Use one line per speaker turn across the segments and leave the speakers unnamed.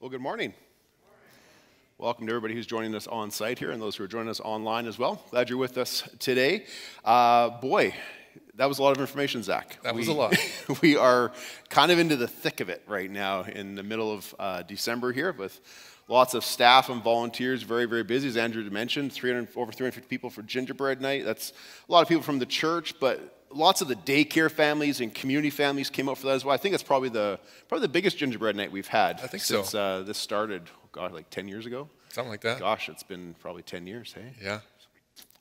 Well, good morning. Welcome to everybody who's joining us on site here and those who are joining us online as well. Glad you're with us today. Uh, boy, that was a lot of information, Zach.
That was a lot.
we are kind of into the thick of it right now in the middle of uh, December here with lots of staff and volunteers, very, very busy. As Andrew mentioned, 300, over 350 people for gingerbread night. That's a lot of people from the church, but lots of the daycare families and community families came out for that as well. I think it's probably the probably the biggest gingerbread night we've had
I think
since
so.
uh, this started. God, like 10 years ago.
Something like that.
Gosh, it's been probably 10 years. Hey,
Yeah.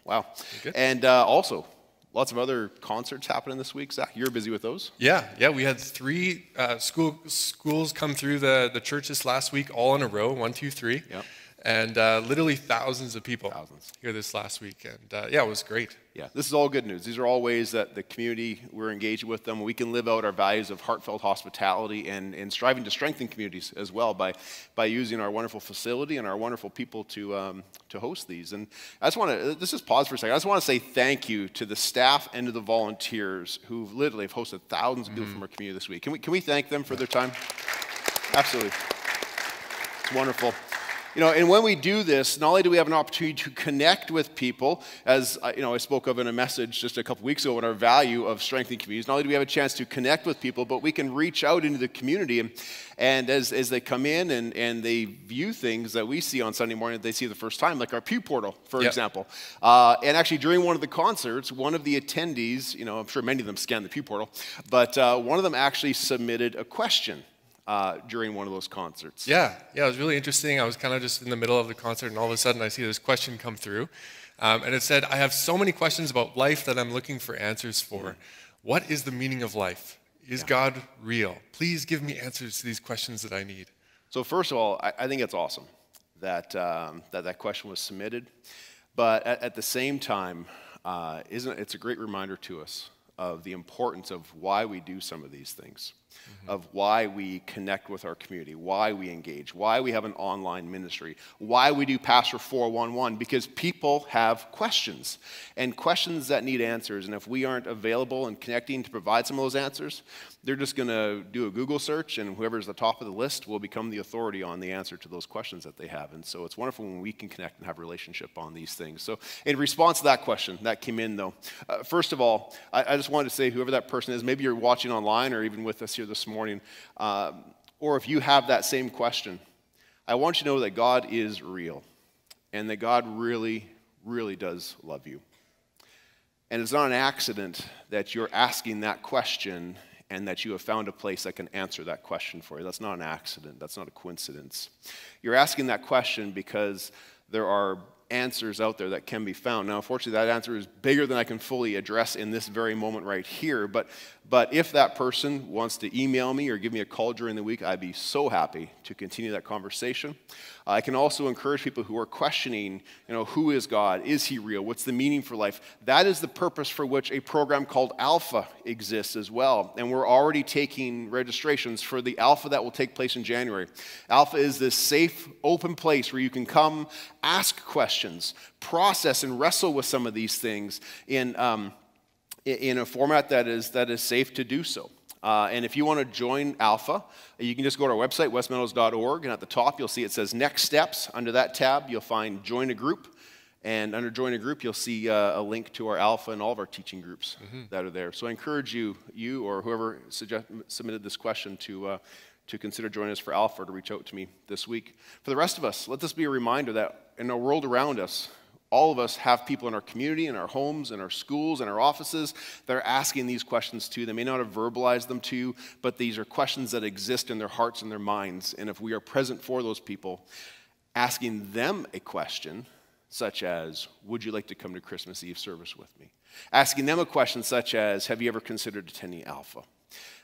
wow. And uh, also, lots of other concerts happening this week. Zach, you're busy with those.
Yeah, yeah. We had three uh, school schools come through the, the church this last week, all in a row, one, two, three.
Yep.
And uh, literally thousands of people
Thousands.
here this last week. And uh, yeah, it was great.
Yeah, this is all good news. These are all ways that the community, we're engaging with them. We can live out our values of heartfelt hospitality and, and striving to strengthen communities as well by, by using our wonderful facility and our wonderful people to, um, to host these. And I just want to, this is pause for a second. I just want to say thank you to the staff and to the volunteers who literally have hosted thousands of people from our community this week. Can we, can we thank them for their time? Absolutely. It's wonderful. You know, and when we do this, not only do we have an opportunity to connect with people, as you know, I spoke of in a message just a couple weeks ago on our value of strengthening communities. Not only do we have a chance to connect with people, but we can reach out into the community, and, and as, as they come in and, and they view things that we see on Sunday morning that they see the first time, like our pew portal, for
Yep.
example. Uh, and actually, during one of the concerts, one of the attendees, you know, I'm sure many of them scanned the pew portal, but uh, one of them actually submitted a question. Uh, during one of those concerts.
Yeah, yeah, it was really interesting. I was kind of just in the middle of the concert, and all of a sudden I see this question come through. Um, and it said, I have so many questions about life that I'm looking for answers for. What is the meaning of life? Is God real? Please give me answers to these questions that I need.
So first of all, I, I think it's awesome that, um, that that question was submitted. But at, at the same time, uh, isn't it's a great reminder to us of the importance of why we do some of these things, of why we connect with our community, why we engage, why we have an online ministry, why we do Pastor 411, because people have questions and questions that need answers. And if we aren't available and connecting to provide some of those answers, they're just going to do a Google search, and whoever's at the top of the list will become the authority on the answer to those questions that they have. And so it's wonderful when we can connect and have a relationship on these things. So, in response to that question that came in, though, uh, first of all, I, I just wanted to say, whoever that person is, maybe you're watching online or even with us here this morning, um, or if you have that same question, I want you to know that God is real and that God really, really does love you. And it's not an accident that you're asking that question and that you have found a place that can answer that question for you. That's not an accident. That's not a coincidence. You're asking that question because there are answers out there that can be found. Now, unfortunately, that answer is bigger than I can fully address in this very moment right here. But, but if that person wants to email me or give me a call during the week, I'd be so happy to continue that conversation. I can also encourage people who are questioning, you know, who is God? Is he real? What's the meaning for life? That is the purpose for which a program called Alpha exists as well. And we're already taking registrations for the Alpha that will take place in January. Alpha is this safe, open place where you can come, ask questions, process and wrestle with some of these things in, um, in a format that is, that is safe to do so. Uh, and if you want to join Alpha, you can just go to our website, westmeadows.org, and at the top you'll see it says Next Steps. Under that tab, you'll find Join a Group. And under Join a Group, you'll see uh, a link to our Alpha and all of our teaching groups that are there. So I encourage you, you or whoever suggest, submitted this question, to, uh, to consider joining us for Alpha or to reach out to me this week. For the rest of us, let this be a reminder that in the world around us, all of us have people in our community, in our homes, in our schools, in our offices that are asking these questions too. They may not have verbalized them to you, but these are questions that exist in their hearts and their minds. And if we are present for those people, asking them a question such as, Would you like to come to Christmas Eve service with me? Asking them a question such as, Have you ever considered attending Alpha?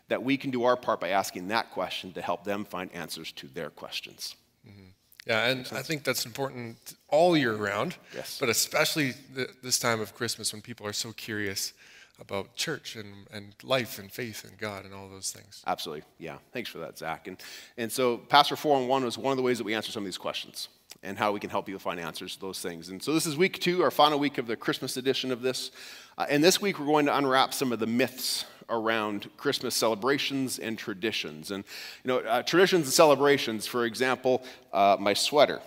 That we can do our part by asking that question to help them find answers to their questions. Mm-hmm.
Yeah, and I think that's important all year round,
Yes.
but especially th- this time of Christmas when people are so curious about church and, and life and faith and God and all those things.
Absolutely. Yeah. Thanks for that, Zach. And, and so, Pastor 4 on 1 was one of the ways that we answer some of these questions and how we can help you find answers to those things. And so, this is week two, our final week of the Christmas edition of this. Uh, and this week, we're going to unwrap some of the myths around Christmas celebrations and traditions. And, you know, uh, traditions and celebrations, for example, uh, my sweater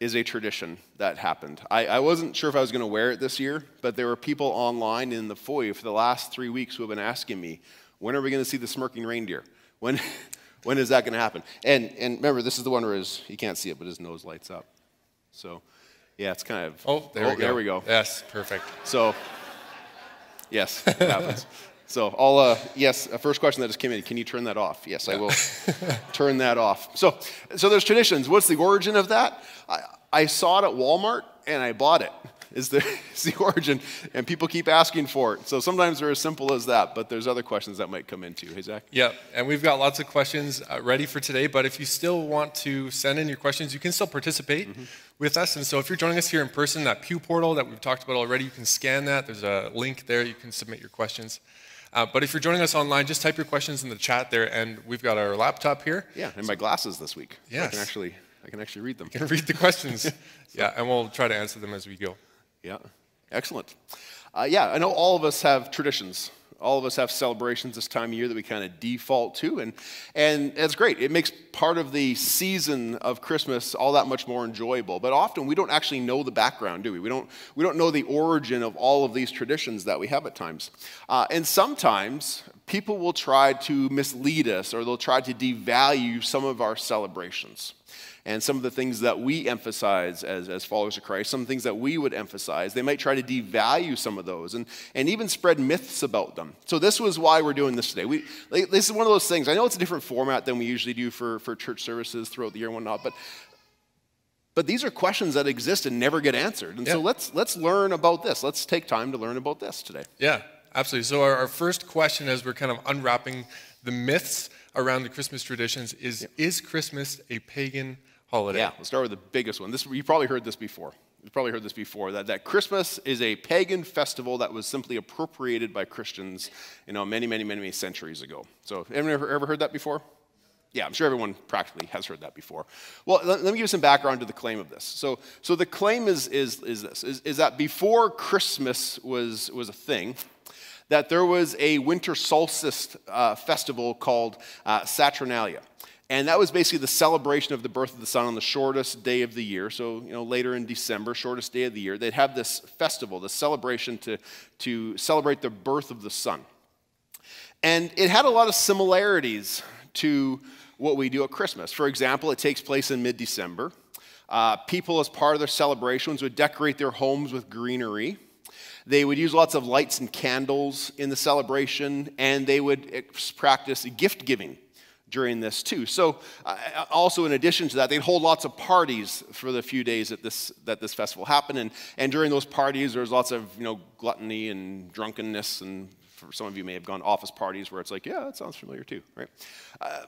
is a tradition that happened. I, I wasn't sure if I was going to wear it this year, but there were people online in the foyer for the last three weeks who have been asking me, when are we going to see the smirking reindeer? When, when is that going to happen? And, and remember, this is the one where his, you can't see it, but his nose lights up. So, yeah, it's kind of.
Oh, there, oh, we, go.
there we go.
Yes, perfect.
So, yes, it happens. So, all uh, yes, a first question that just came in. Can you turn that off? Yes, I will turn that off. So, so there's traditions. What's the origin of that? I, I saw it at Walmart and I bought it. Is the, is the origin, and people keep asking for it. So sometimes they're as simple as that, but there's other questions that might come into. Hey, Zach?
Yeah, and we've got lots of questions uh, ready for today, but if you still want to send in your questions, you can still participate mm-hmm. with us. And so if you're joining us here in person, that Pew portal that we've talked about already, you can scan that. There's a link there. You can submit your questions. Uh, but if you're joining us online, just type your questions in the chat there, and we've got our laptop here.
Yeah, and my glasses this week.
Yeah,
I can actually, I can actually read them.
You can read the questions. yeah, and we'll try to answer them as we go.
Yeah, excellent. Uh, yeah, I know all of us have traditions all of us have celebrations this time of year that we kind of default to, and, and it's great. It makes part of the season of Christmas all that much more enjoyable. But often we don't actually know the background, do we? We don't, we don't know the origin of all of these traditions that we have at times. Uh, and sometimes people will try to mislead us or they'll try to devalue some of our celebrations and some of the things that we emphasize as, as followers of Christ, some things that we would emphasize. They might try to devalue some of those and, and even spread myths about them. So, this was why we're doing this today. We, like, this is one of those things. I know it's a different format than we usually do for, for church services throughout the year and whatnot, but but these are questions that exist and never get answered. And yeah. so let's let's learn about this. Let's take time to learn about this today.
Yeah, absolutely. So our, our first question as we're kind of unwrapping the myths around the Christmas traditions is yeah. is Christmas a pagan holiday.
Yeah, let's start with the biggest one. This, you've probably heard this before. You've probably heard this before that, that Christmas is a pagan festival that was simply appropriated by Christians, you know, many, many, many, many centuries ago. So, anyone ever, ever heard that before? Yeah, I'm sure everyone practically has heard that before. Well, let, let, me give you some background to the claim of this. So, so the claim is, is, is this, is, is that before Christmas was, was a thing, that there was a winter solstice uh, festival called uh, Saturnalia. And that was basically the celebration of the birth of the sun on the shortest day of the year. So, you know, later in December, shortest day of the year, they'd have this festival, this celebration to, to celebrate the birth of the sun. And it had a lot of similarities to what we do at Christmas. For example, it takes place in mid December. Uh, people, as part of their celebrations, would decorate their homes with greenery. They would use lots of lights and candles in the celebration, and they would practice gift giving during this too. So, uh, also in addition to that, they'd hold lots of parties for the few days that this that this festival happened, and and during those parties, there was lots of you know gluttony and drunkenness, and for some of you may have gone to office parties where it's like, yeah, that sounds familiar too, right? Uh,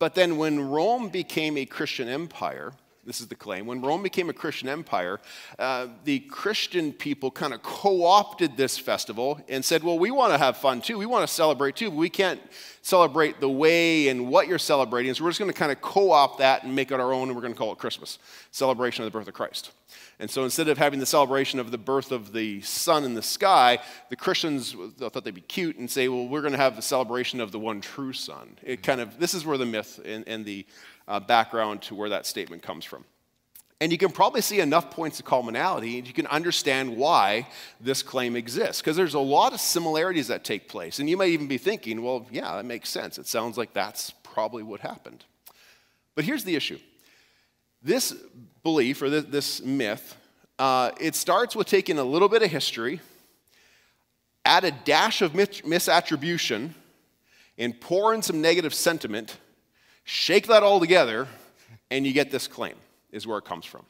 but then when Rome became a Christian empire, this is the claim. When Rome became a Christian empire, uh, the Christian people kind of co opted this festival and said, Well, we want to have fun too. We want to celebrate too, but we can't celebrate the way and what you're celebrating. So we're just going to kind of co opt that and make it our own, and we're going to call it Christmas celebration of the birth of Christ. And so instead of having the celebration of the birth of the sun in the sky, the Christians thought they'd be cute and say, well, we're going to have the celebration of the one true sun. It kind of, this is where the myth and, and the uh, background to where that statement comes from. And you can probably see enough points of commonality, and you can understand why this claim exists. Because there's a lot of similarities that take place. And you might even be thinking, well, yeah, that makes sense. It sounds like that's probably what happened. But here's the issue this belief, or this, this myth, uh, it starts with taking a little bit of history, add a dash of misattribution, and pour in some negative sentiment Shake that all together, and you get this claim, is where it comes from.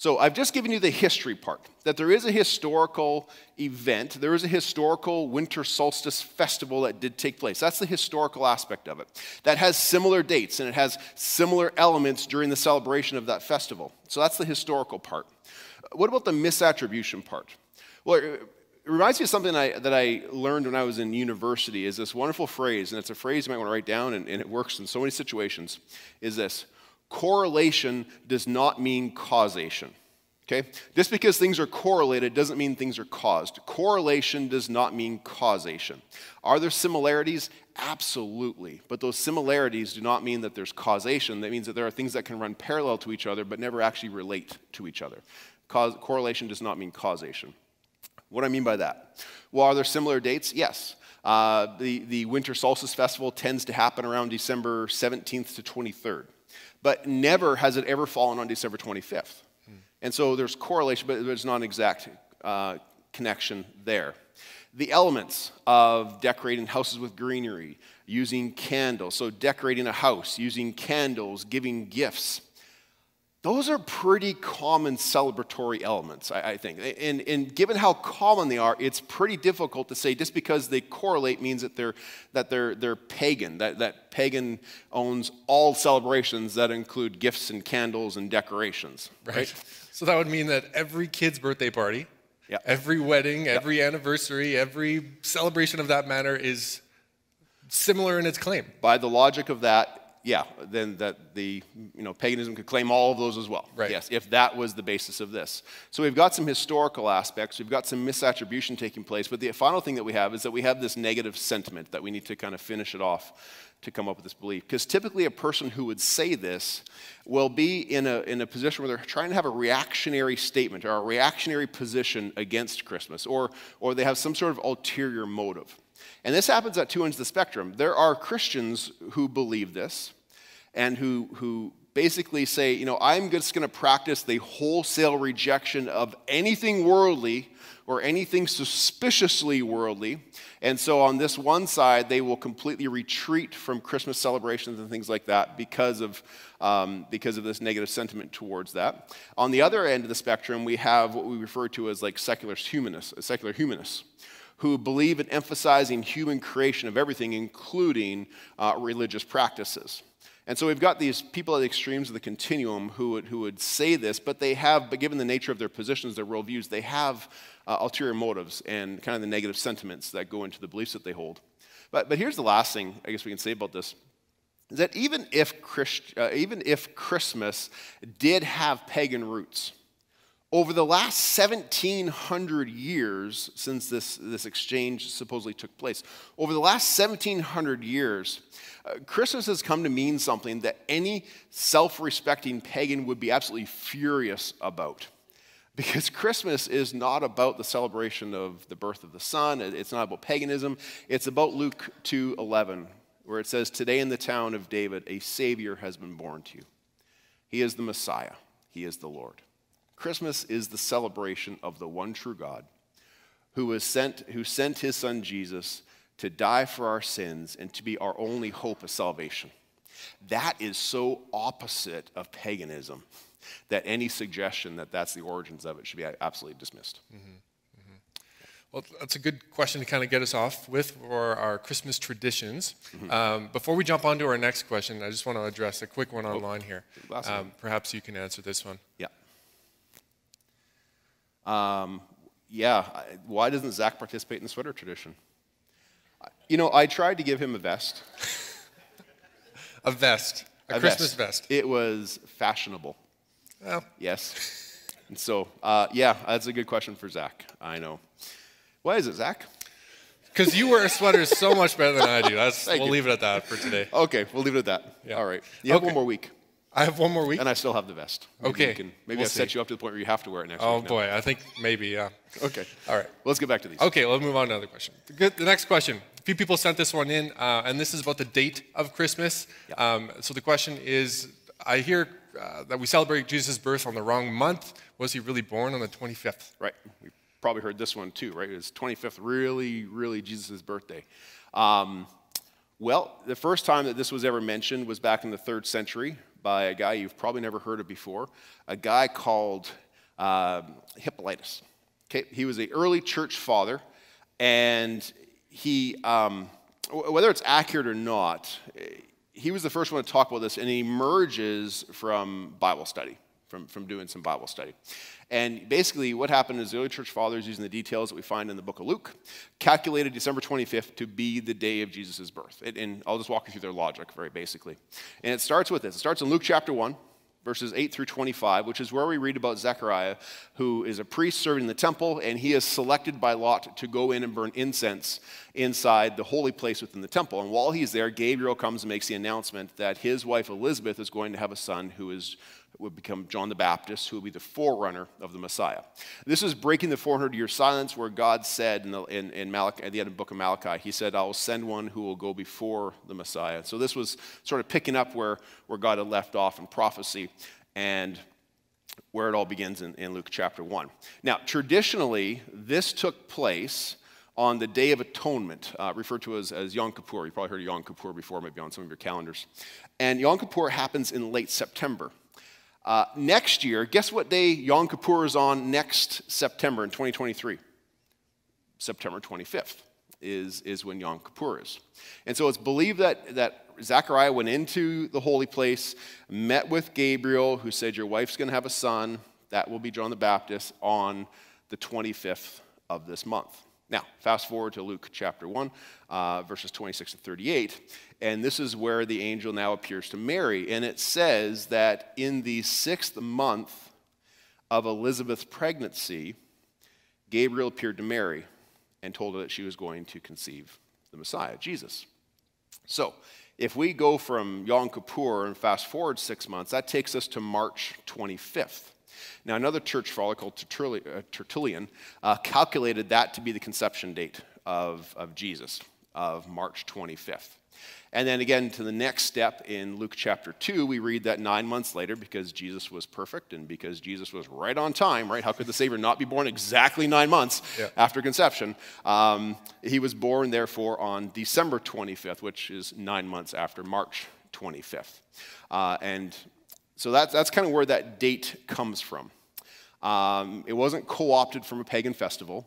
So I've just given you the history part that there is a historical event, there is a historical winter solstice festival that did take place. That's the historical aspect of it. That has similar dates and it has similar elements during the celebration of that festival. So that's the historical part. What about the misattribution part? Well, it reminds me of something I, that I learned when I was in university is this wonderful phrase, and it's a phrase you might want to write down, and, and it works in so many situations, is this, correlation does not mean causation. Okay? Just because things are correlated doesn't mean things are caused. Correlation does not mean causation. Are there similarities? Absolutely. But those similarities do not mean that there's causation. That means that there are things that can run parallel to each other but never actually relate to each other. Cause, correlation does not mean causation. What do I mean by that? Well, are there similar dates? Yes. Uh, the, the Winter Solstice Festival tends to happen around December 17th to 23rd, but never has it ever fallen on December 25th. Hmm. And so there's correlation, but there's not an exact uh, connection there. The elements of decorating houses with greenery, using candles, so decorating a house, using candles, giving gifts, those are pretty common celebratory elements, I, I, think. And, and given how common they are, it's pretty difficult to say just because they correlate means that they're, that they're, they're pagan, that, that pagan owns all celebrations that include gifts and candles and decorations. Right. right?
So that would mean that every kid's birthday party, yep. every wedding, yep. every anniversary, every celebration of that manner is similar in its claim.
By the logic of that, yeah, then that the you know paganism could claim all of those as well.
Right.
Yes, if that was the basis of this. So we've got some historical aspects, we've got some misattribution taking place, but the final thing that we have is that we have this negative sentiment that we need to kind of finish it off to come up with this belief. Because typically a person who would say this will be in a, in a position where they're trying to have a reactionary statement or a reactionary position against Christmas, or, or they have some sort of ulterior motive. And this happens at two ends of the spectrum. There are Christians who believe this and who, who basically say, you know, I'm just going to practice the wholesale rejection of anything worldly or anything suspiciously worldly. And so on this one side, they will completely retreat from Christmas celebrations and things like that because of, um, because of this negative sentiment towards that. On the other end of the spectrum, we have what we refer to as like secular humanists, secular humanists who believe in emphasizing human creation of everything, including uh, religious practices. And so we've got these people at the extremes of the continuum who would, who would say this, but they have, but given the nature of their positions, their worldviews, they have uh, ulterior motives and kind of the negative sentiments that go into the beliefs that they hold. But, but here's the last thing I guess we can say about this is that even if, Christ, uh, even if Christmas did have pagan roots, over the last 1700 years since this, this exchange supposedly took place, over the last 1700 years, uh, Christmas has come to mean something that any self respecting pagan would be absolutely furious about. Because Christmas is not about the celebration of the birth of the Son, it's not about paganism, it's about Luke 2 11, where it says, Today in the town of David, a Savior has been born to you. He is the Messiah, He is the Lord. Christmas is the celebration of the one true God who, was sent, who sent his son Jesus to die for our sins and to be our only hope of salvation. That is so opposite of paganism that any suggestion that that's the origins of it should be absolutely dismissed. Mm-hmm.
Well, that's a good question to kind of get us off with for our Christmas traditions. Mm-hmm. Um, before we jump on to our next question, I just want to address a quick one online here. Um, perhaps you can answer this one.
Yeah. Um, yeah, why doesn't Zach participate in the sweater tradition? You know, I tried to give him a vest.
a vest. A, a Christmas vest. vest.
It was fashionable.
Well.
Yes. And so, uh, yeah, that's a good question for Zach. I know. Why is it, Zach?
Because you wear sweaters so much better than I do. we'll you. leave it at that for today.
Okay, we'll leave it at that. Yeah. All right. You have okay. one more week.
I have one more week.
And I still have the vest.
Maybe okay.
Can, maybe we'll I'll set you up to the point where you have to wear it next
oh,
week.
Oh, boy. I think maybe, yeah.
okay.
All right.
Let's get back to these.
Okay, let's move on to another question. The, good, the next question. A few people sent this one in, uh, and this is about the date of Christmas. Yeah. Um, so the question is I hear uh, that we celebrate Jesus' birth on the wrong month. Was he really born on the 25th?
Right. We probably heard this one too, right? It was 25th, really, really Jesus' birthday. Um, well, the first time that this was ever mentioned was back in the third century by a guy you've probably never heard of before, a guy called uh, Hippolytus. Okay, he was an early church father, and he, um, whether it's accurate or not, he was the first one to talk about this, and he emerges from Bible study. from, from doing some Bible study. And basically, what happened is the early church fathers, using the details that we find in the book of Luke, calculated December 25th to be the day of Jesus' birth. And, and I'll just walk you through their logic very basically. And it starts with this it starts in Luke chapter 1 verses 8 through 25, which is where we read about Zechariah, who is a priest serving in the temple, and he is selected by Lot to go in and burn incense inside the holy place within the temple. And while he's there, Gabriel comes and makes the announcement that his wife Elizabeth is going to have a son who is would become John the Baptist, who will be the forerunner of the Messiah. This is breaking the 400 year silence where God said in, the, in, in Malachi, at the end of the book of Malachi, He said, I will send one who will go before the Messiah. So this was sort of picking up where, where God had left off in prophecy and where it all begins in, in Luke chapter 1. Now, traditionally, this took place on the Day of Atonement, uh, referred to as, as Yom Kippur. You probably heard of Yom Kippur before, maybe on some of your calendars. And Yom Kippur happens in late September. Uh, next year, guess what day Yom Kippur is on next September in 2023? September 25th is, is when Yom Kippur is. And so it's believed that, that Zechariah went into the holy place, met with Gabriel, who said, Your wife's going to have a son. That will be John the Baptist on the 25th of this month. Now, fast forward to Luke chapter 1, uh, verses 26 and 38, and this is where the angel now appears to Mary. And it says that in the sixth month of Elizabeth's pregnancy, Gabriel appeared to Mary and told her that she was going to conceive the Messiah, Jesus. So, if we go from Yom Kippur and fast forward six months, that takes us to March 25th. Now, another church father called uh, Tertullian uh, calculated that to be the conception date of, of Jesus, of March 25th. And then again, to the next step in Luke chapter 2, we read that nine months later, because Jesus was perfect and because Jesus was right on time, right? How could the Savior not be born exactly nine months yeah. after conception? Um, he was born, therefore, on December 25th, which is nine months after March 25th. Uh, and so that's, that's kind of where that date comes from. Um, it wasn't co opted from a pagan festival,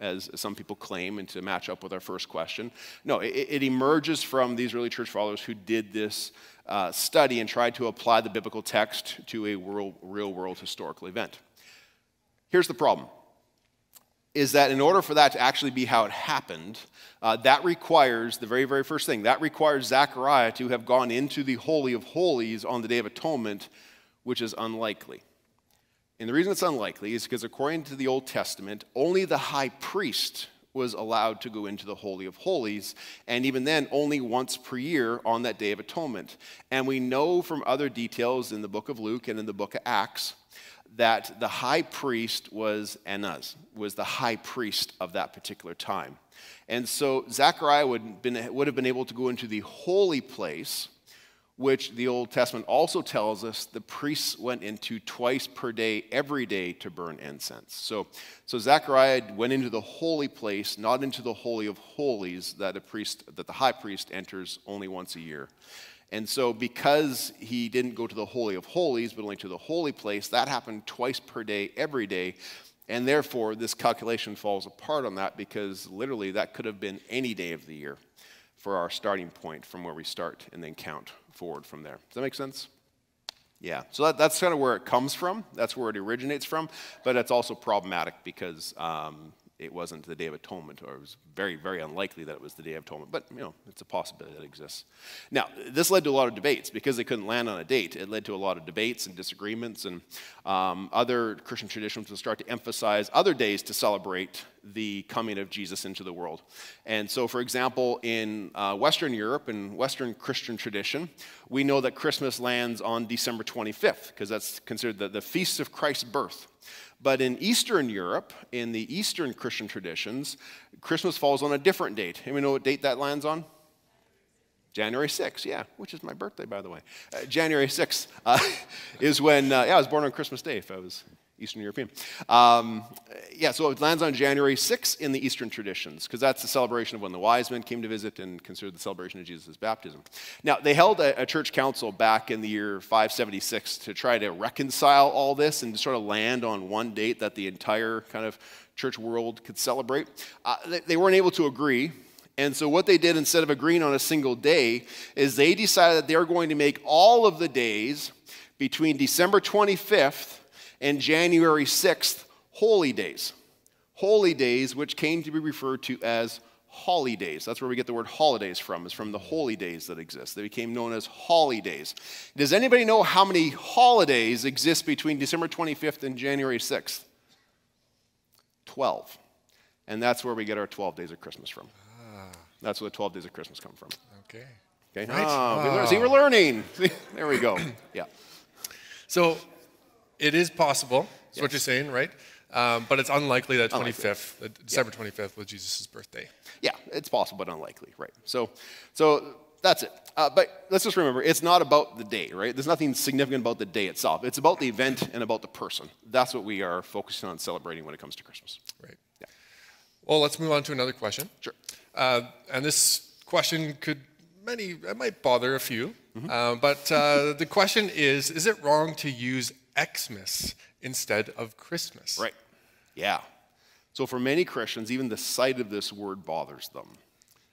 as some people claim, and to match up with our first question. No, it, it emerges from these early church fathers who did this uh, study and tried to apply the biblical text to a world, real world historical event. Here's the problem is that in order for that to actually be how it happened, uh, that requires the very, very first thing that requires Zechariah to have gone into the Holy of Holies on the Day of Atonement, which is unlikely. And the reason it's unlikely is because according to the Old Testament, only the high priest was allowed to go into the Holy of Holies, and even then, only once per year on that Day of Atonement. And we know from other details in the book of Luke and in the book of Acts that the high priest was Annas, was the high priest of that particular time. And so Zechariah would, been, would have been able to go into the holy place, which the Old Testament also tells us the priests went into twice per day, every day, to burn incense. So, so Zechariah went into the holy place, not into the holy of holies that a priest, that the high priest enters only once a year. And so, because he didn't go to the Holy of Holies, but only to the holy place, that happened twice per day, every day. And therefore, this calculation falls apart on that because literally that could have been any day of the year for our starting point from where we start and then count forward from there. Does that make sense? Yeah, so that, that's kind of where it comes from. That's where it originates from, but it's also problematic because um, it wasn't the Day of Atonement, or it was very, very unlikely that it was the Day of Atonement. But, you know, it's a possibility that exists. Now, this led to a lot of debates because they couldn't land on a date. It led to a lot of debates and disagreements, and um, other Christian traditions would start to emphasize other days to celebrate the coming of Jesus into the world. And so, for example, in uh, Western Europe and Western Christian tradition, we know that Christmas lands on December 25th because that's considered the, the feast of Christ's birth. But in Eastern Europe, in the Eastern Christian traditions, Christmas falls on a different date. Anyone know what date that lands on? January 6th, yeah, which is my birthday, by the way. Uh, January 6th uh, is when, uh, yeah, I was born on Christmas Day, if I was Eastern European. Um, yeah, so it lands on January 6th in the Eastern traditions, because that's the celebration of when the wise men came to visit and considered the celebration of Jesus' baptism. Now, they held a, a, church council back in the year 576 to try to reconcile all this and to sort of land on one date that the entire kind of church world could celebrate. Uh, they, they weren't able to agree. And so, what they did instead of agreeing on a single day is they decided that they were going to make all of the days between December 25th and January 6th, holy days. Holy days, which came to be referred to as holidays. That's where we get the word holidays from, is from the holy days that exist. They became known as holidays. Does anybody know how many holidays exist between December 25th and January 6th? 12. And that's where we get our 12 days of Christmas from. Ah. That's where the 12 days of Christmas come from.
Okay.
Okay. Right. Oh, oh. See, we're learning. there we go. Yeah.
So it is possible, that's yes. what you're saying, right? Um, but it's unlikely that 25th, unlikely. December yeah. 25th was Jesus' birthday.
Yeah, it's possible, but unlikely, right? So, so that's it. Uh, but let's just remember, it's not about the day, right? There's nothing significant about the day itself. It's about the event and about the person. That's what we are focusing on celebrating when it comes to Christmas.
Right. Yeah. Well, let's move on to another question.
Sure.
Uh, and this question could many it might bother a few, mm-hmm. uh, but uh, the question is: Is it wrong to use Xmas instead of Christmas?
Right. Yeah. So for many Christians, even the sight of this word bothers them.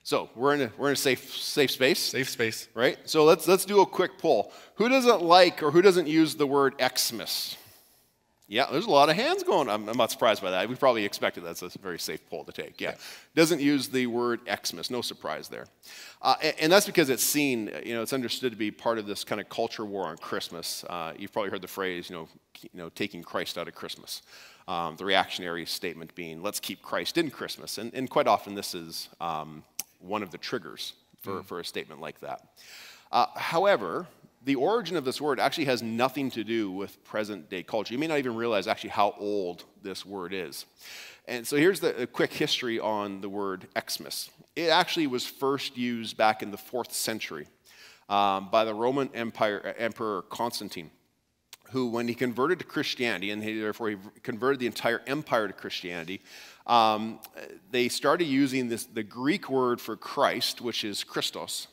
So we're in a, we're in a safe, safe space.
Safe space.
Right? So let's, let's do a quick poll. Who doesn't like or who doesn't use the word Xmas? Yeah, there's a lot of hands going. I'm, I'm not surprised by that. We probably expected that's a very safe poll to take. Yeah. yeah. Doesn't use the word Xmas. No surprise there. Uh, and, and, that's because it's seen, you know, it's understood to be part of this kind of culture war on Christmas. Uh, you've probably heard the phrase, you know, you know taking Christ out of Christmas. Um, the reactionary statement being, let's keep Christ in Christmas. And, and quite often this is um, one of the triggers for, mm. for a statement like that. Uh, however, the origin of this word actually has nothing to do with present day culture. You may not even realize actually how old this word is. And so here's the quick history on the word Xmas. It actually was first used back in the fourth century um, by the Roman Empire, Emperor Constantine who, when he converted to Christianity, and he, therefore he converted the entire empire to Christianity, um, they started using this, the Greek word for Christ, which is Christos.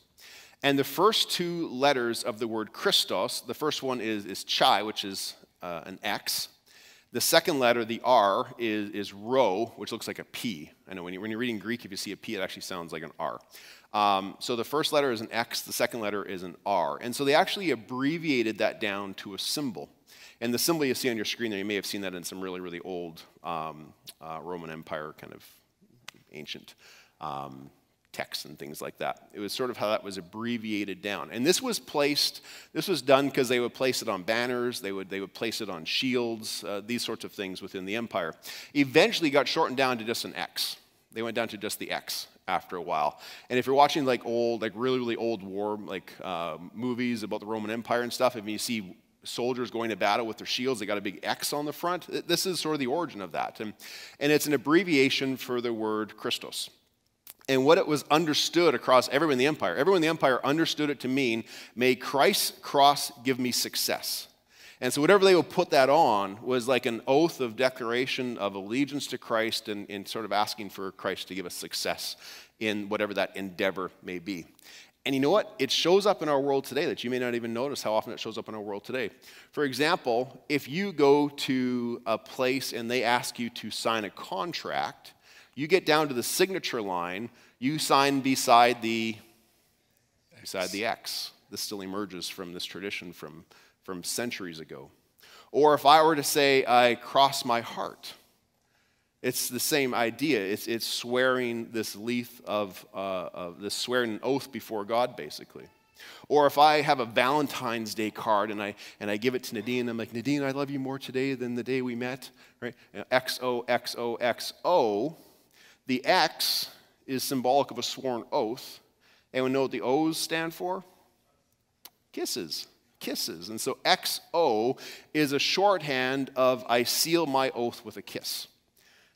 And the first two letters of the word Christos, the first one is, is chi, which is uh, an X. The second letter, the R, is, is rho, which looks like a P. I know when, you, when you're reading Greek, if you see a P, it actually sounds like an R. Um, so the first letter is an X, the second letter is an R. And so they actually abbreviated that down to a symbol. And the symbol you see on your screen there, you may have seen that in some really, really old um, uh, Roman Empire kind of ancient um, texts and things like that. It was sort of how that was abbreviated down. And this was placed, this was done because they would place it on banners, they would, they would place it on shields, uh, these sorts of things within the empire. Eventually got shortened down to just an X. They went down to just the X after a while. And if you're watching like old, like really, really old war like uh, movies about the Roman Empire and stuff, if you see soldiers going to battle with their shields, they got a big X on the front. This is sort of the origin of that. And, and it's an abbreviation for the word Christos. And what it was understood across everyone in the empire, everyone in the empire understood it to mean, may Christ's cross give me success. And so, whatever they would put that on was like an oath of declaration of allegiance to Christ and, and sort of asking for Christ to give us success in whatever that endeavor may be. And you know what? It shows up in our world today that you may not even notice how often it shows up in our world today. For example, if you go to a place and they ask you to sign a contract, you get down to the signature line, you sign beside the beside the X. This still emerges from this tradition from from centuries ago. Or if I were to say, I cross my heart, it's the same idea. It's, it's swearing this leaf of, uh, of this swearing oath before God, basically. Or if I have a Valentine's Day card and I, and I give it to Nadine, I'm like, Nadine, I love you more today than the day we met, right? XOXOXO. The X is symbolic of a sworn oath. Anyone know what the O's stand for? Kisses kisses. And so XO is a shorthand of I seal my oath with a kiss,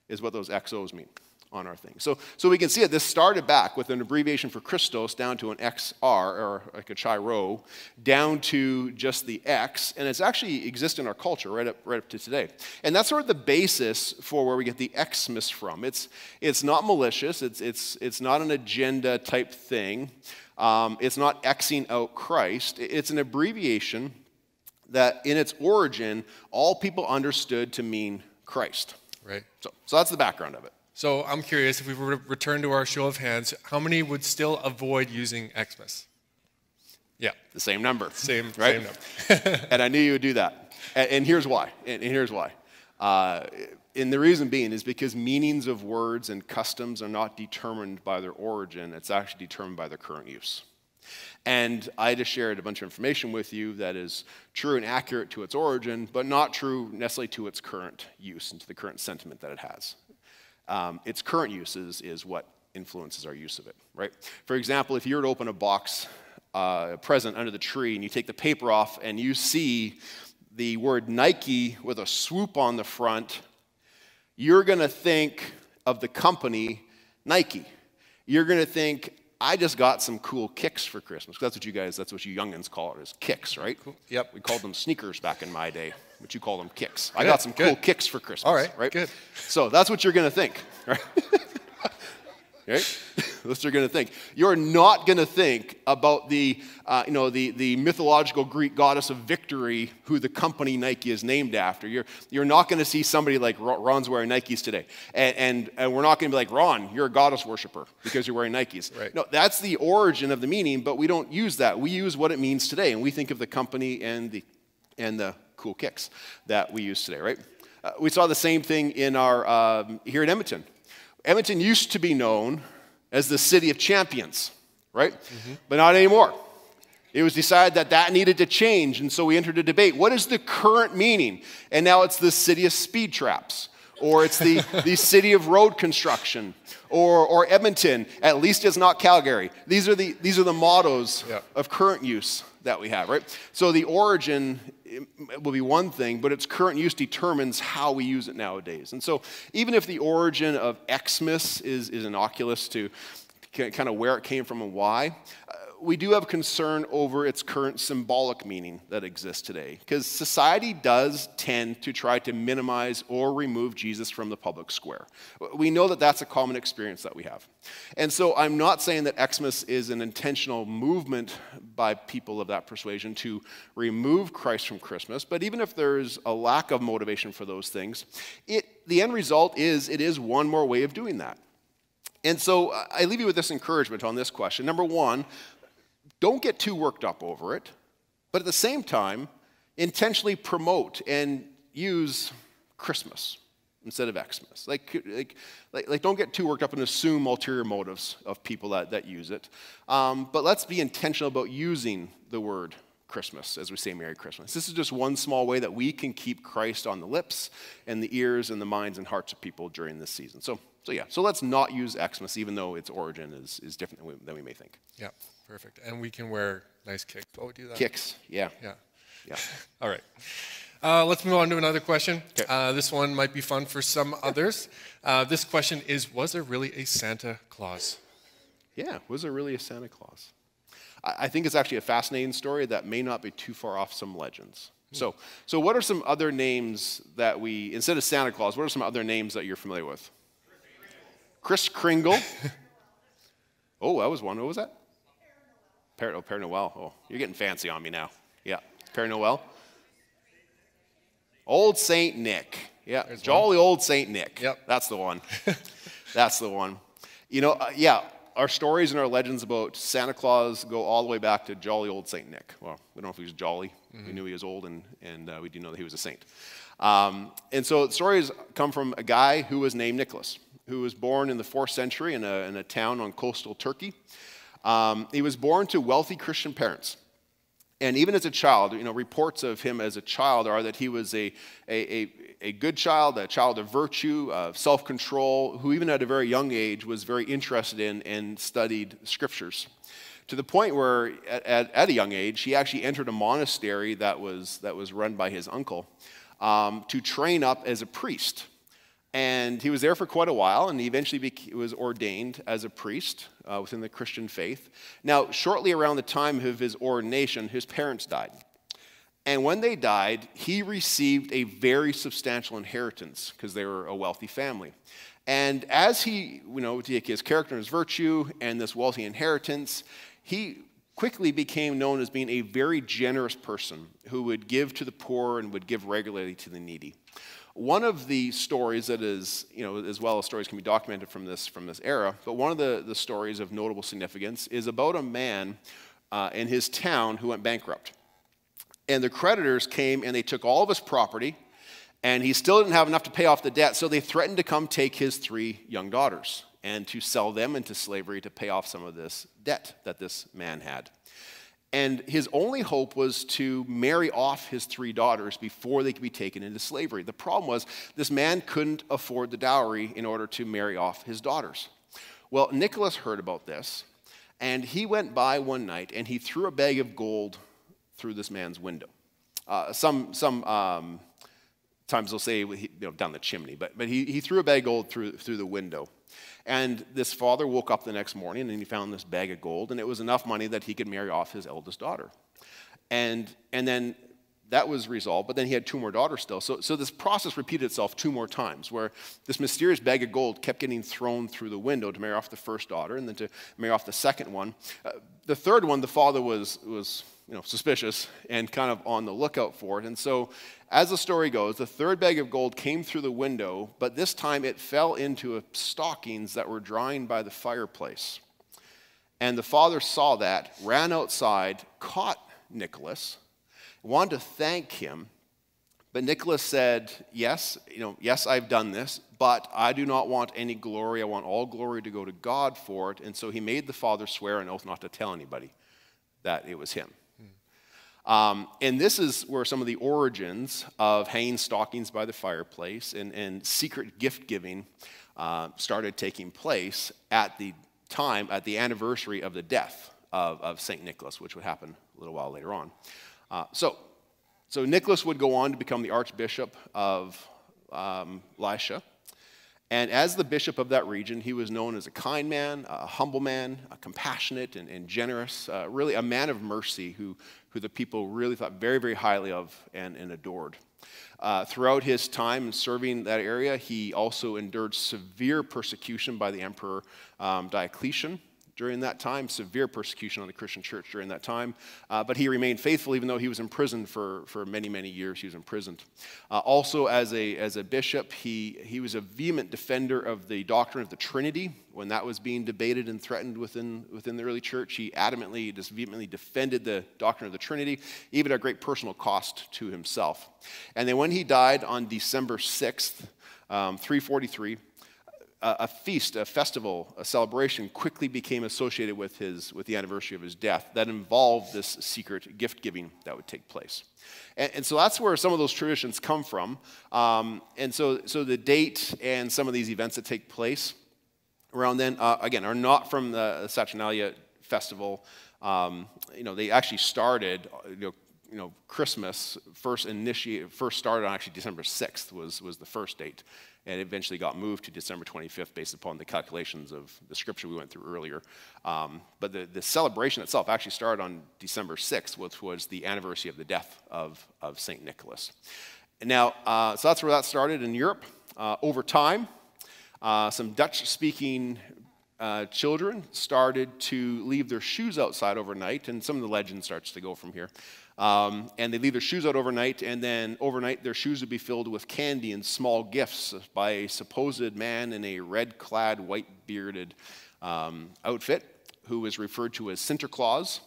is what those XOs mean on our thing. So, so we can see it. This started back with an abbreviation for Christos down to an XR, or like a chi rho, down to just the X, and it's actually exists in our culture right up, right up to today. And that's sort of the basis for where we get the Xmas from. It's, it's not malicious, it's, it's, it's not an agenda type thing. Um, it's not Xing out Christ, it's an abbreviation that in its origin, all people understood to mean Christ.
Right.
So, so that's the background of it.
So I'm curious if we were to return to our show of hands, how many would still avoid using Xmas? Yeah.
The same number.
Same,
right?
same number.
and I knew you would do that. And, and here's why. And, and here's why. Uh, and the reason being is because meanings of words and customs are not determined by their origin, it's actually determined by their current use. And I just shared a bunch of information with you that is true and accurate to its origin, but not true necessarily to its current use and to the current sentiment that it has. Um, its current use is, is what influences our use of it, right? For example, if you were to open a box, uh, present under the tree, and you take the paper off and you see the word Nike with a swoop on the front, you're going to think of the company Nike. You're going to think, I just got some cool kicks for Christmas. That's what you guys, that's what you youngins call it, is kicks, right?
Yep.
We called them sneakers back in my day, but you call them kicks. I got some
good.
cool kicks for Christmas.
All right,
right?
good.
So that's what you're going to think, right? Right? That's what you're going to think. You're not going to think about the, uh, you know, the, the mythological Greek goddess of victory who the company Nike is named after. You're, you're not going to see somebody like Ron's wearing Nikes today. And, and, and we're not going to be like, Ron, you're a goddess worshiper because you're wearing Nikes.
Right.
No, that's the origin of the meaning, but we don't use that. We use what it means today. And we think of the company and the, and the cool kicks that we use today, right? Uh, we saw the same thing in our, um, here at Edmonton. Edmonton used to be known as the city of champions, right? But not anymore. It was decided that that needed to change, and so we entered a debate. What is the current meaning? And now it's the city of speed traps, or it's the, the city of road construction, or, or Edmonton. At least it's not Calgary. These are the, these are the mottos of current use that we have, right? So the origin will be one thing, but its current use determines how we use it nowadays. And so even if the origin of Xmas is, is innocuous to kind of where it came from and why, uh, we do have concern over its current symbolic meaning that exists today. Because society does tend to try to minimize or remove Jesus from the public square. We know that that's a common experience that we have. And so I'm not saying that Xmas is an intentional movement by people of that persuasion to remove Christ from Christmas, but even if there's a lack of motivation for those things, it, the end result is it is one more way of doing that. And so I leave you with this encouragement on this question. Number one, don't get too worked up over it, but at the same time, intentionally promote and use Christmas instead of Xmas. Like, like, like, like don't get too worked up and assume ulterior motives of people that, that use it. Um, but let's be intentional about using the word Christmas as we say Merry Christmas. This is just one small way that we can keep Christ on the lips and the ears and the minds and hearts of people during this season. So, so yeah, so let's not use Xmas even though its origin is, is different than we, than we may think.
Yeah, perfect. And we can wear nice kicks while we do that.
Kicks, yeah,
Yeah.
yeah.
All right. Uh, let's move on to another question.
'Kay.
Uh, this one might be fun for some others. Uh, this question is Was there really a Santa Claus?
Yeah, was there really a Santa Claus? I I think it's actually a fascinating story that may not be too far off some legends. So, so what are some other names that we, instead of Santa Claus, what are some other names that you're familiar with? Kris Kringle. oh, that was one. What was that? Père, oh, Père Noel. Oh, you're getting fancy on me now. Yeah, Père Noel. Old Saint Nick. Yeah, jolly old Saint Nick.
Yep.
That's the one. That's the one. You know, uh, yeah, our stories and our legends about Santa Claus go all the way back to jolly old Saint Nick. Well, we don't know if he was jolly. We knew he was old, and, and uh, we do know that he was a saint. Um, and so stories come from a guy who was named Nicholas, who was born in the fourth century in a, in a town on coastal Turkey. Um, he was born to wealthy Christian parents. And even as a child, you know, reports of him as a child are that he was a, a, a, a good child, a child of virtue, of self control, who even at a very young age was very interested in and studied scriptures. To the point where, at, at, at a young age, he actually entered a monastery that was, that was run by his uncle um, to train up as a priest. And he was there for quite a while, and he eventually was ordained as a priest uh, within the Christian faith. Now, shortly around the time of his ordination, his parents died. And when they died, he received a very substantial inheritance because they were a wealthy family. And as he, you know, take his character and his virtue and this wealthy inheritance, he quickly became known as being a very generous person who would give to the poor and would give regularly to the needy. One of the stories that is, you know, as well as stories can be documented from this, from this era, but one of the, the stories of notable significance is about a man uh, in his town who went bankrupt. And the creditors came and they took all of his property, and he still didn't have enough to pay off the debt, so they threatened to come take his three young daughters and to sell them into slavery to pay off some of this debt that this man had. And his only hope was to marry off his three daughters before they could be taken into slavery. The problem was this man couldn't afford the dowry in order to marry off his daughters. Well, Nicholas heard about this, and he went by one night and he threw a bag of gold through this man's window. Uh, some some um, times they'll say you know, down the chimney, but, but he, he threw a bag of gold through, through the window. And this father woke up the next morning and he found this bag of gold, and it was enough money that he could marry off his eldest daughter. And, and then that was resolved, but then he had two more daughters still. So, so this process repeated itself two more times, where this mysterious bag of gold kept getting thrown through the window to marry off the first daughter and then to marry off the second one. Uh, the third one, the father was, was you know, suspicious and kind of on the lookout for it. And so, as the story goes, the third bag of gold came through the window, but this time it fell into stockings that were drying by the fireplace. And the father saw that, ran outside, caught Nicholas, wanted to thank him. But Nicholas said, Yes, you know, yes, I've done this, but I do not want any glory. I want all glory to go to God for it. And so he made the father swear an oath not to tell anybody that it was him. Um, and this is where some of the origins of hanging stockings by the fireplace and, and secret gift giving uh, started taking place at the time, at the anniversary of the death of, of St. Nicholas, which would happen a little while later on. Uh, so, so Nicholas would go on to become the Archbishop of um, Lycia. And as the bishop of that region, he was known as a kind man, a humble man, a compassionate and, and generous, uh, really a man of mercy who, who the people really thought very, very highly of and, and adored. Uh, throughout his time serving that area, he also endured severe persecution by the emperor um, Diocletian during that time, severe persecution on the Christian church during that time. Uh, but he remained faithful even though he was imprisoned for, for many, many years. He was imprisoned. Uh, also, as a, as a bishop, he, he was a vehement defender of the doctrine of the Trinity. When that was being debated and threatened within, within the early church, he adamantly, just vehemently defended the doctrine of the Trinity, even at great personal cost to himself. And then when he died on December 6th, um, 343, a feast, a festival, a celebration quickly became associated with, his, with the anniversary of his death that involved this secret gift giving that would take place. And, and so that's where some of those traditions come from. Um, and so, so the date and some of these events that take place around then, uh, again, are not from the Saturnalia festival. Um, you know, they actually started, you know, you know, Christmas first initiated, first started on actually December 6th was, was the first date and eventually got moved to December 25th based upon the calculations of the scripture we went through earlier. Um, but the, the celebration itself actually started on December 6th, which was the anniversary of the death of, of St. Nicholas. Now, uh, so that's where that started in Europe. Uh, over time, uh, some Dutch speaking uh, children started to leave their shoes outside overnight, and some of the legend starts to go from here. Um, and they leave their shoes out overnight, and then overnight their shoes would be filled with candy and small gifts by a supposed man in a red clad, white bearded um, outfit who was referred to as Sinterklaas.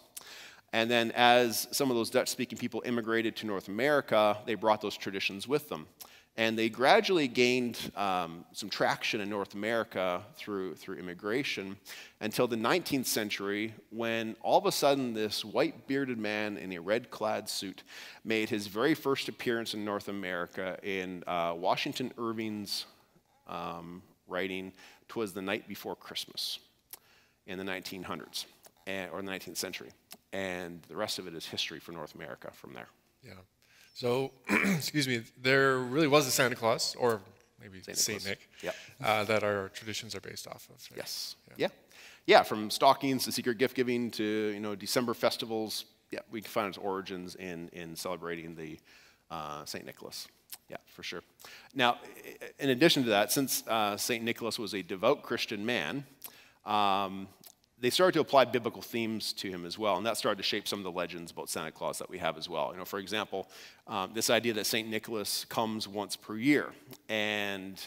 And then, as some of those Dutch speaking people immigrated to North America, they brought those traditions with them. And they gradually gained um, some traction in North America through, through immigration until the 19th century, when all of a sudden this white bearded man in a red clad suit made his very first appearance in North America in uh, Washington Irving's um, writing, Twas the Night Before Christmas, in the 1900s, and, or the 19th century. And the rest of it is history for North America from there.
Yeah. So, excuse me, there really was a Santa Claus, or maybe Saint, Nick,
yep.
uh, that our traditions are based off of.
Right? Yes. Yeah. yeah. yeah. from stockings to secret gift giving to you know December festivals. Yeah, we can find its origins in in celebrating the uh, Saint Nicholas. Yeah, for sure. Now, in addition to that, since uh, Saint Nicholas was a devout Christian man, um, they started to apply biblical themes to him as well, and that started to shape some of the legends about Santa Claus that we have as well. You know, for example, um, this idea that Saint Nicholas comes once per year, and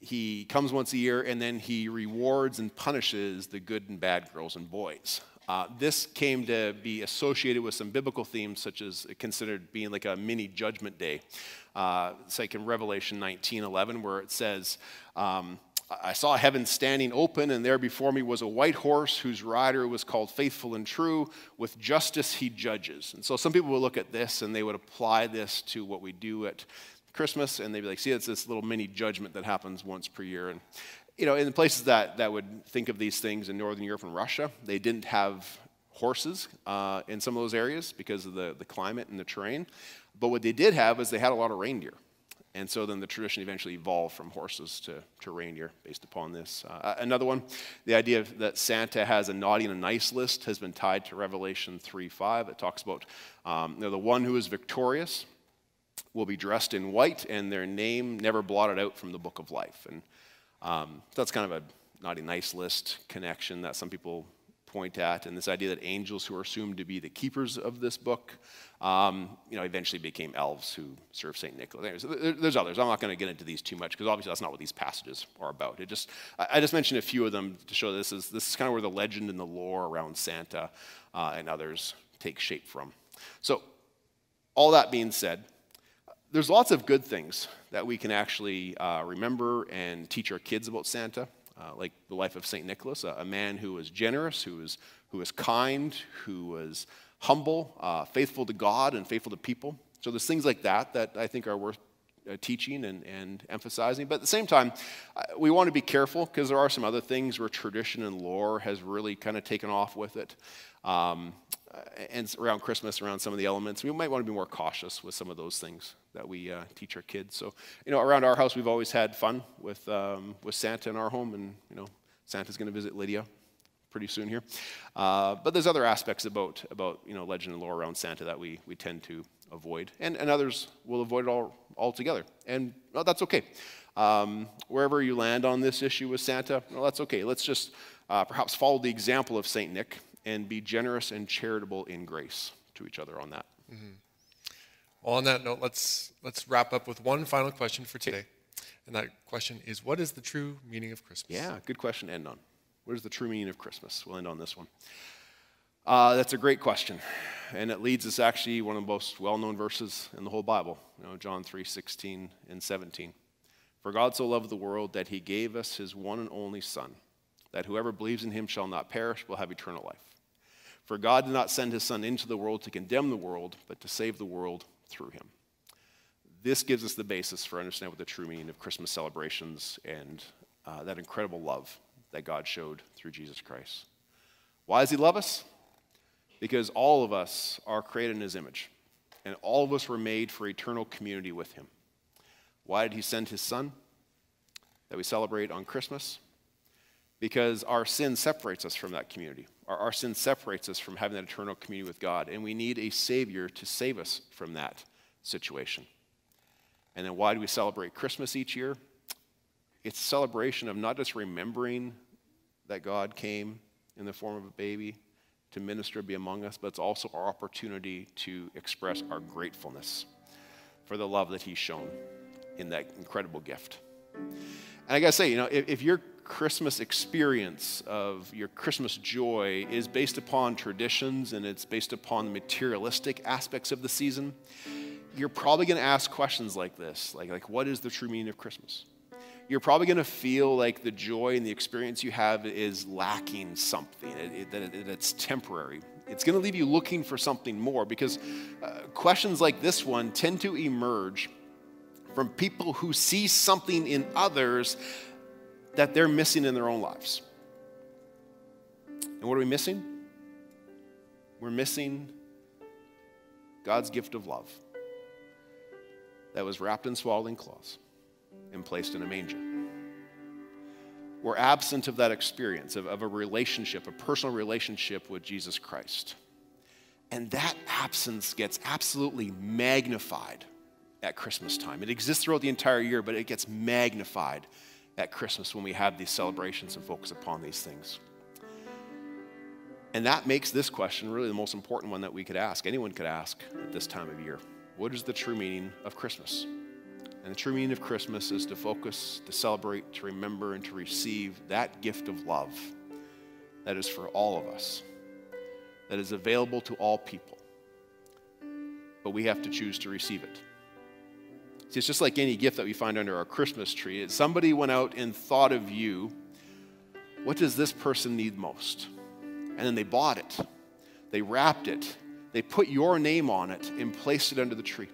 he comes once a year, and then he rewards and punishes the good and bad girls and boys. Uh, this came to be associated with some biblical themes, such as considered being like a mini judgment day. Uh, it's like in Revelation 19 11, where it says, um, I saw heaven standing open, and there before me was a white horse whose rider was called Faithful and True. With justice he judges. And so some people will look at this and they would apply this to what we do at Christmas, and they'd be like, see, it's this little mini judgment that happens once per year. And you know, in the places that, that would think of these things in Northern Europe and Russia, they didn't have horses uh, in some of those areas because of the, the climate and the terrain. But what they did have is they had a lot of reindeer. And so then the tradition eventually evolved from horses to, to reindeer based upon this. Uh, another one, the idea that Santa has a naughty and a nice list has been tied to Revelation 3 5. It talks about um, you know, the one who is victorious will be dressed in white and their name never blotted out from the book of life. And um, that's kind of a naughty nice list connection that some people point at, and this idea that angels who are assumed to be the keepers of this book, um, you know, eventually became elves who serve Saint Nicholas. there's others. I'm not going to get into these too much because obviously that's not what these passages are about. It just, I just mentioned a few of them to show this is this is kind of where the legend and the lore around Santa uh, and others take shape from. So, all that being said, there's lots of good things that we can actually uh, remember and teach our kids about Santa, uh, like the life of St. Nicholas, a, a, man who was generous, who was, who was kind, who was humble, uh, faithful to God, and faithful to people. So there's things like that that I think are worth uh, teaching and, and emphasizing. But at the same time, uh, we want to be careful because there are some other things where tradition and lore has really kind of taken off with it. Um, and around Christmas, around some of the elements, we might want to be more cautious with some of those things that we uh, teach our kids. So, you know, around our house, we've always had fun with, um, with Santa in our home, and, you know, Santa's going to visit Lydia pretty soon here. Uh, but there's other aspects about, about, you know, legend and lore around Santa that we, we tend to avoid, and, and others will avoid it all altogether. And well, that's okay. Um, wherever you land on this issue with Santa, well, that's okay. Let's just uh, perhaps follow the example of St. Nick and be generous and charitable in grace to each other on that. Mm-hmm.
On that note, let's, let's wrap up with one final question for today. And that question is What is the true meaning of Christmas?
Yeah, good question to end on. What is the true meaning of Christmas? We'll end on this one. Uh, that's a great question. And it leads us actually one of the most well known verses in the whole Bible, you know, John 3 16 and 17. For God so loved the world that he gave us his one and only Son, that whoever believes in him shall not perish, will have eternal life. For God did not send his Son into the world to condemn the world, but to save the world through him. This gives us the basis for understanding what the true meaning of Christmas celebrations and uh, that incredible love that God showed through Jesus Christ. Why does he love us? Because all of us are created in his image, and all of us were made for eternal community with him. Why did he send his son that we celebrate on Christmas? Because our sin separates us from that community. Our, our sin separates us from having that eternal community with God, and we need a Savior to save us from that situation. And then why do we celebrate Christmas each year? It's celebration of not just remembering that God came in the form of a baby to minister, be among us, but it's also our opportunity to express our gratefulness for the love that He's shown in that incredible gift. And I gotta say, you know, if, if you're Christmas experience of your Christmas joy is based upon traditions and it's based upon the materialistic aspects of the season, you're probably going to ask questions like this like, like, what is the true meaning of Christmas? You're probably going to feel like the joy and the experience you have is lacking something, it, it, that it, it's temporary. It's going to leave you looking for something more because uh, questions like this one tend to emerge from people who see something in others that they're missing in their own lives. And what are we missing? We're missing God's gift of love that was wrapped in swaddling cloths and placed in a manger. We're absent of that experience, of, of a relationship, a personal relationship with Jesus Christ. And that absence gets absolutely magnified at Christmas time. It exists throughout the entire year, but it gets magnified at Christmas when we have these celebrations and focus upon these things. And that makes this question really the most important one that we could ask, anyone could ask at this time of year. What is the true meaning of Christmas? And the true meaning of Christmas is to focus, to celebrate, to remember, and to receive that gift of love that is for all of us. that is available to all people. But we have to choose to receive it. See, it's just like any gift that we find under our Christmas tree. Somebody went out and thought of you. What does this person need most? And then they bought it, they wrapped it, they put your name on it, and placed it under the tree.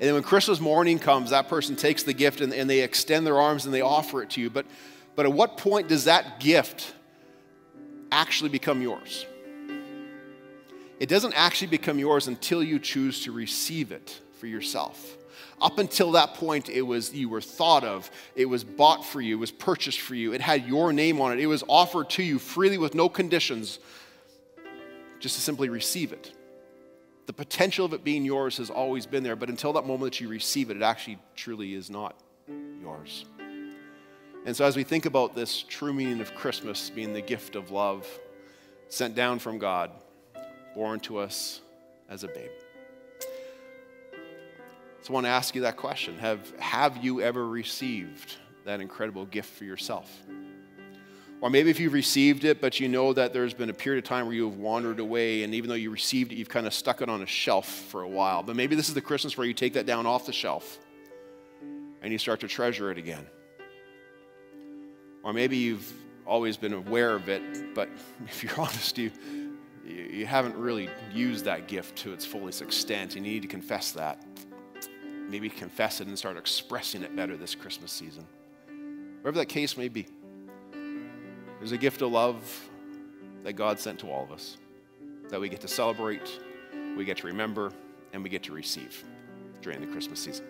And then when Christmas morning comes, that person takes the gift and, and they extend their arms and they offer it to you. But, but at what point does that gift actually become yours? It doesn't actually become yours until you choose to receive it for yourself. Up until that point, it was you were thought of, it was bought for you, it was purchased for you, it had your name on it, it was offered to you freely with no conditions, just to simply receive it. The potential of it being yours has always been there, but until that moment that you receive it, it actually truly is not yours. And so, as we think about this true meaning of Christmas being the gift of love sent down from God, born to us as a babe. I want to ask you that question. Have, have you ever received that incredible gift for yourself? Or maybe if you've received it, but you know that there's been a period of time where you have wandered away, and even though you received it, you've kind of stuck it on a shelf for a while. But maybe this is the Christmas where you take that down off the shelf and you start to treasure it again. Or maybe you've always been aware of it, but if you're honest, you, you haven't really used that gift to its fullest extent, and you need to confess that maybe confess it and start expressing it better this Christmas season. Whatever that case may be, there's a gift of love that God sent to all of us that we get to celebrate, we get to remember, and we get to receive during the Christmas season.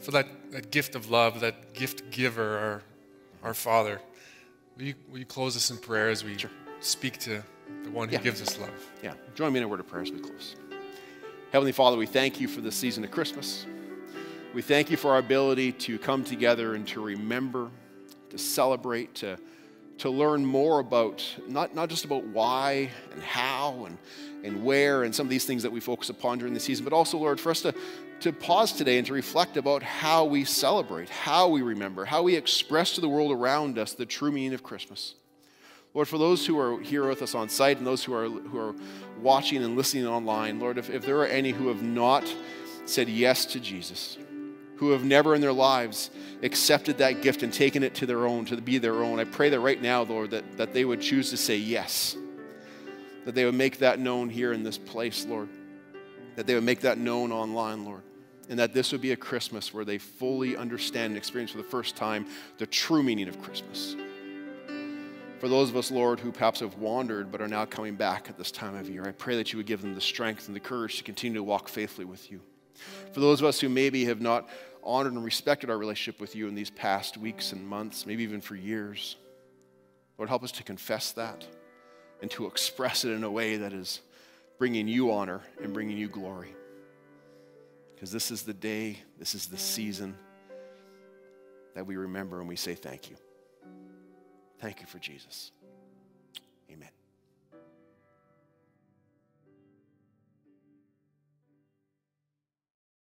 For that, that gift of love, that gift giver, our, our Father, will you, will you close us in prayer as we sure. speak to the one who yeah. gives us love?
Yeah. Join me in a word of prayer as we close. Heavenly Father, we thank you for this season of Christmas. We thank you for our ability to come together and to remember, to celebrate, to, to learn more about, not, not just about why and how and, and where and some of these things that we focus upon during the season, but also, Lord, for us to, to pause today and to reflect about how we celebrate, how we remember, how we express to the world around us the true meaning of Christmas. Lord, for those who are here with us on site and those who are, who are watching and listening online, Lord, if, if there are any who have not said yes to Jesus, who have never in their lives accepted that gift and taken it to their own, to be their own. I pray that right now, Lord, that, that they would choose to say yes, that they would make that known here in this place, Lord, that they would make that known online, Lord, and that this would be a Christmas where they fully understand and experience for the first time the true meaning of Christmas. For those of us, Lord, who perhaps have wandered but are now coming back at this time of year, I pray that you would give them the strength and the courage to continue to walk faithfully with you. For those of us who maybe have not honored and respected our relationship with you in these past weeks and months, maybe even for years, Lord, help us to confess that and to express it in a way that is bringing you honor and bringing you glory. Because this is the day, this is the season that we remember and we say thank you. Thank you for Jesus.